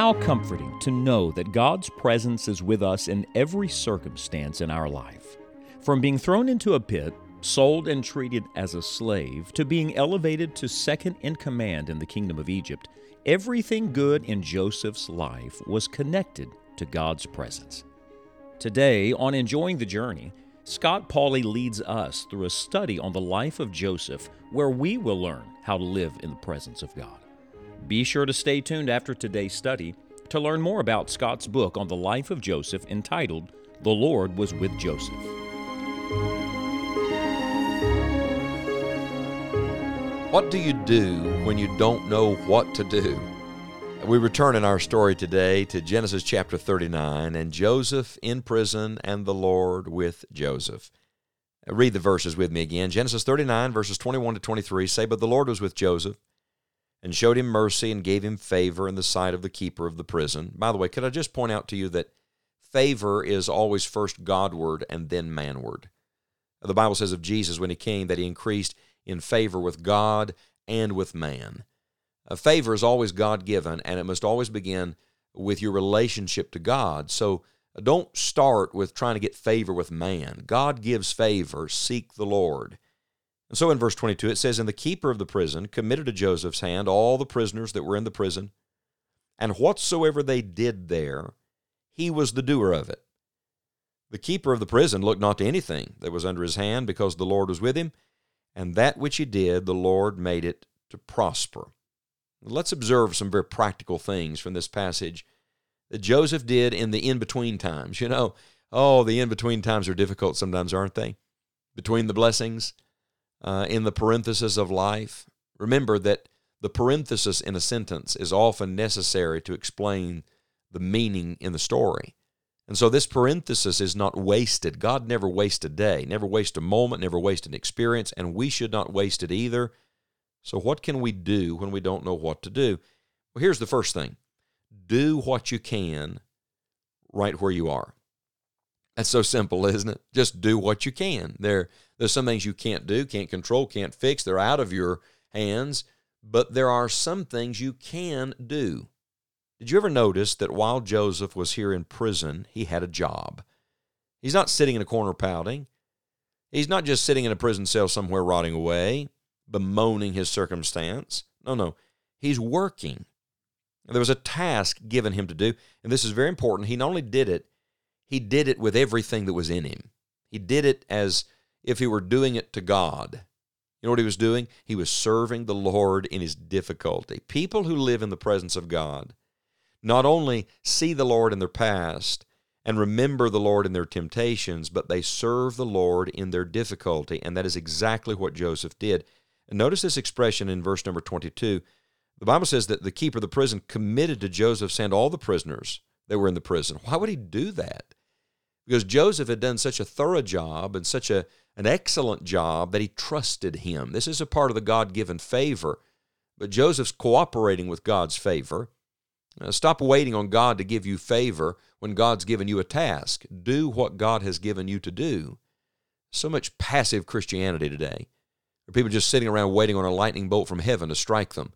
How comforting to know that God's presence is with us in every circumstance in our life. From being thrown into a pit, sold and treated as a slave, to being elevated to second in command in the kingdom of Egypt, everything good in Joseph's life was connected to God's presence. Today, on Enjoying the Journey, Scott Pauley leads us through a study on the life of Joseph where we will learn how to live in the presence of God. Be sure to stay tuned after today's study to learn more about Scott's book on the life of Joseph entitled The Lord Was with Joseph. What do you do when you don't know what to do? We return in our story today to Genesis chapter 39 and Joseph in prison and the Lord with Joseph. Read the verses with me again. Genesis 39, verses 21 to 23 say, But the Lord was with Joseph and showed him mercy and gave him favor in the sight of the keeper of the prison. By the way, could I just point out to you that favor is always first Godward and then manward. The Bible says of Jesus when he came that he increased in favor with God and with man. A favor is always God given, and it must always begin with your relationship to God. So don't start with trying to get favor with man. God gives favor, seek the Lord. And so in verse 22, it says, And the keeper of the prison committed to Joseph's hand all the prisoners that were in the prison, and whatsoever they did there, he was the doer of it. The keeper of the prison looked not to anything that was under his hand, because the Lord was with him, and that which he did, the Lord made it to prosper. Let's observe some very practical things from this passage that Joseph did in the in between times. You know, oh, the in between times are difficult sometimes, aren't they? Between the blessings uh, in the parenthesis of life. Remember that the parenthesis in a sentence is often necessary to explain the meaning in the story. And so this parenthesis is not wasted. God never wastes a day, never wastes a moment, never wastes an experience, and we should not waste it either. So, what can we do when we don't know what to do? Well, here's the first thing do what you can right where you are. That's so simple, isn't it? Just do what you can. There, there's some things you can't do, can't control, can't fix. They're out of your hands. But there are some things you can do. Did you ever notice that while Joseph was here in prison, he had a job? He's not sitting in a corner pouting. He's not just sitting in a prison cell somewhere rotting away, bemoaning his circumstance. No, no. He's working. There was a task given him to do, and this is very important. He not only did it, he did it with everything that was in him. He did it as if he were doing it to God. You know what he was doing? He was serving the Lord in his difficulty. People who live in the presence of God not only see the Lord in their past and remember the Lord in their temptations, but they serve the Lord in their difficulty. And that is exactly what Joseph did. And notice this expression in verse number 22. The Bible says that the keeper of the prison committed to Joseph send all the prisoners that were in the prison. Why would he do that? Because Joseph had done such a thorough job and such a an excellent job that he trusted him. This is a part of the God given favor. But Joseph's cooperating with God's favor. Uh, stop waiting on God to give you favor when God's given you a task. Do what God has given you to do. So much passive Christianity today. People just sitting around waiting on a lightning bolt from heaven to strike them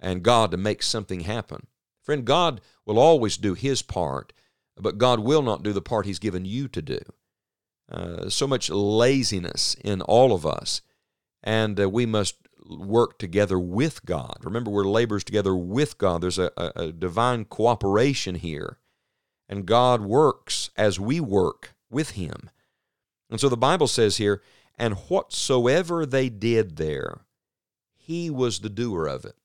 and God to make something happen. Friend, God will always do his part, but God will not do the part he's given you to do. Uh, so much laziness in all of us, and uh, we must work together with God. Remember, we're laborers together with God. There's a, a, a divine cooperation here, and God works as we work with Him. And so the Bible says here, and whatsoever they did there, He was the doer of it.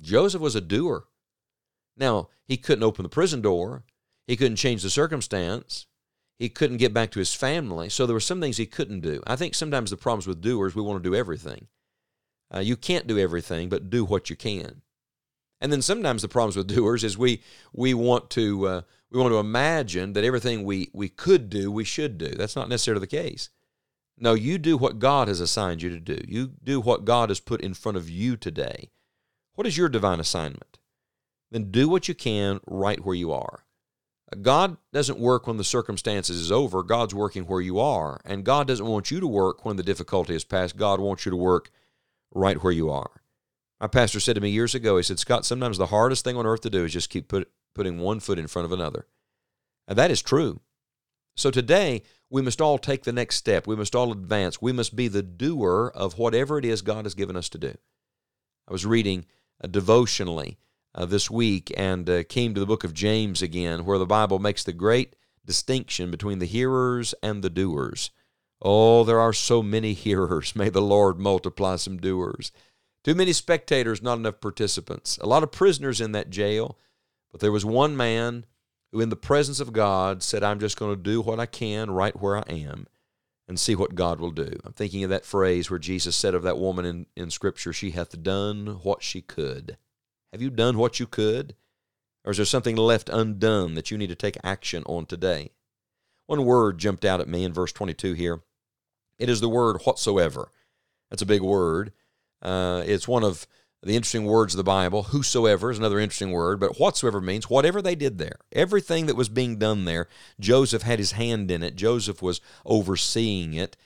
Joseph was a doer. Now, he couldn't open the prison door, he couldn't change the circumstance, he couldn't get back to his family. So there were some things he couldn't do. I think sometimes the problems with doers, we want to do everything. Uh, you can't do everything, but do what you can. And then sometimes the problems with doers is we we want to uh, we want to imagine that everything we we could do we should do. That's not necessarily the case. No, you do what God has assigned you to do. You do what God has put in front of you today. What is your divine assignment? Then do what you can right where you are. God doesn't work when the circumstances is over. God's working where you are. And God doesn't want you to work when the difficulty is past. God wants you to work right where you are. My pastor said to me years ago, he said, Scott, sometimes the hardest thing on earth to do is just keep put, putting one foot in front of another. And that is true. So today, we must all take the next step. We must all advance. We must be the doer of whatever it is God has given us to do. I was reading uh, devotionally uh, this week and uh, came to the book of James again, where the Bible makes the great distinction between the hearers and the doers. Oh, there are so many hearers. May the Lord multiply some doers. Too many spectators, not enough participants. A lot of prisoners in that jail, but there was one man who, in the presence of God, said, I'm just going to do what I can right where I am and see what God will do. I'm thinking of that phrase where Jesus said of that woman in, in Scripture, She hath done what she could. Have you done what you could? Or is there something left undone that you need to take action on today? One word jumped out at me in verse 22 here. It is the word whatsoever. That's a big word. Uh, it's one of the interesting words of the Bible. Whosoever is another interesting word, but whatsoever means whatever they did there. Everything that was being done there, Joseph had his hand in it. Joseph was overseeing it.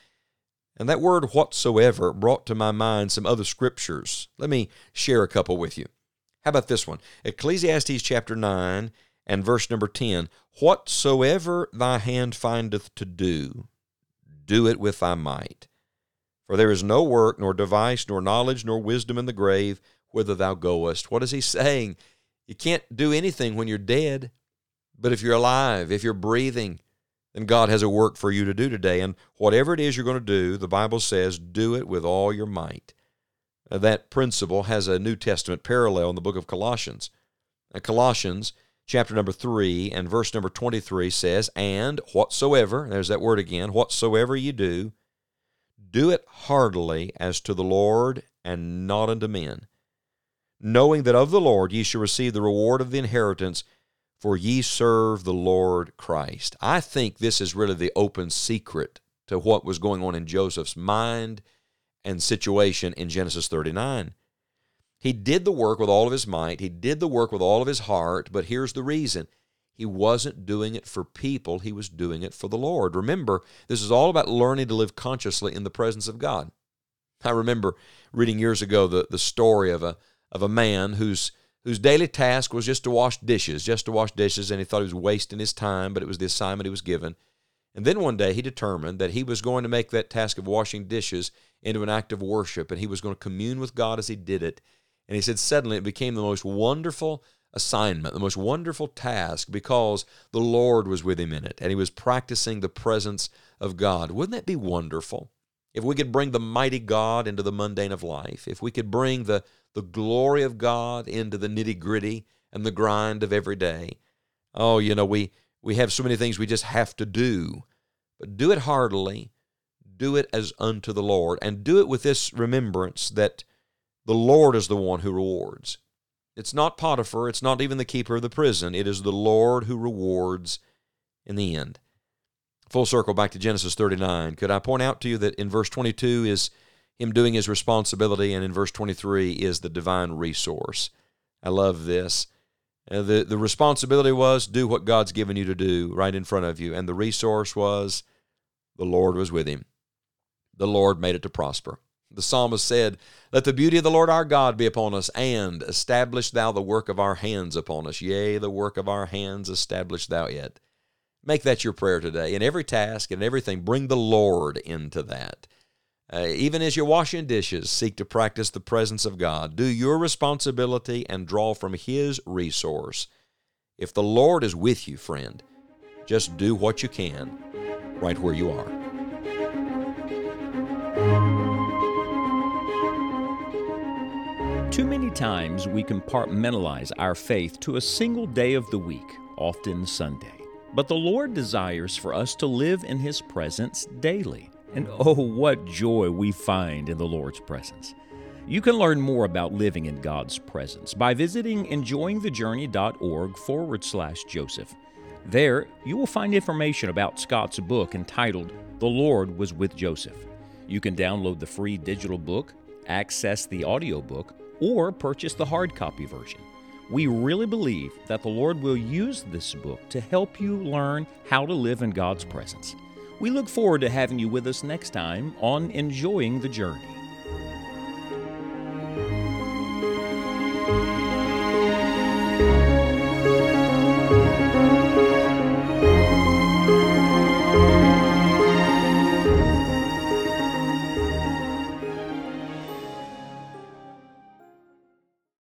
And that word whatsoever brought to my mind some other scriptures. Let me share a couple with you. How about this one? Ecclesiastes chapter 9 and verse number 10. Whatsoever thy hand findeth to do, do it with thy might. For there is no work, nor device, nor knowledge, nor wisdom in the grave whither thou goest. What is he saying? You can't do anything when you're dead. But if you're alive, if you're breathing, then God has a work for you to do today. And whatever it is you're going to do, the Bible says, do it with all your might. Uh, that principle has a New Testament parallel in the book of Colossians. Colossians chapter number 3 and verse number 23 says, And whatsoever, there's that word again, whatsoever you do, do it heartily as to the Lord and not unto men, knowing that of the Lord ye shall receive the reward of the inheritance, for ye serve the Lord Christ. I think this is really the open secret to what was going on in Joseph's mind and situation in Genesis 39. He did the work with all of his might, he did the work with all of his heart, but here's the reason he wasn't doing it for people, he was doing it for the Lord. Remember, this is all about learning to live consciously in the presence of God. I remember reading years ago the, the story of a of a man whose whose daily task was just to wash dishes, just to wash dishes, and he thought he was wasting his time, but it was the assignment he was given. And then one day he determined that he was going to make that task of washing dishes into an act of worship, and he was going to commune with God as he did it. And he said suddenly it became the most wonderful assignment, the most wonderful task, because the Lord was with him in it and he was practicing the presence of God. Wouldn't that be wonderful? If we could bring the mighty God into the mundane of life, if we could bring the, the glory of God into the nitty gritty and the grind of every day. Oh, you know, we, we have so many things we just have to do, but do it heartily, do it as unto the Lord, and do it with this remembrance that the Lord is the one who rewards. It's not Potiphar, it's not even the keeper of the prison. It is the Lord who rewards in the end. Full circle back to Genesis 39. Could I point out to you that in verse 22 is him doing his responsibility, and in verse 23 is the divine resource? I love this. Uh, the, the responsibility was do what God's given you to do right in front of you, and the resource was the Lord was with him. The Lord made it to prosper. The psalmist said, Let the beauty of the Lord our God be upon us, and establish thou the work of our hands upon us. Yea, the work of our hands establish thou it. Make that your prayer today. In every task and everything, bring the Lord into that. Uh, even as you're washing dishes, seek to practice the presence of God. Do your responsibility and draw from His resource. If the Lord is with you, friend, just do what you can right where you are. Too many times we compartmentalize our faith to a single day of the week, often Sunday. But the Lord desires for us to live in His presence daily. And oh, what joy we find in the Lord's presence. You can learn more about living in God's presence by visiting enjoyingthejourney.org forward slash Joseph. There, you will find information about Scott's book entitled The Lord Was with Joseph. You can download the free digital book, access the audiobook, or purchase the hard copy version. We really believe that the Lord will use this book to help you learn how to live in God's presence. We look forward to having you with us next time on Enjoying the Journey.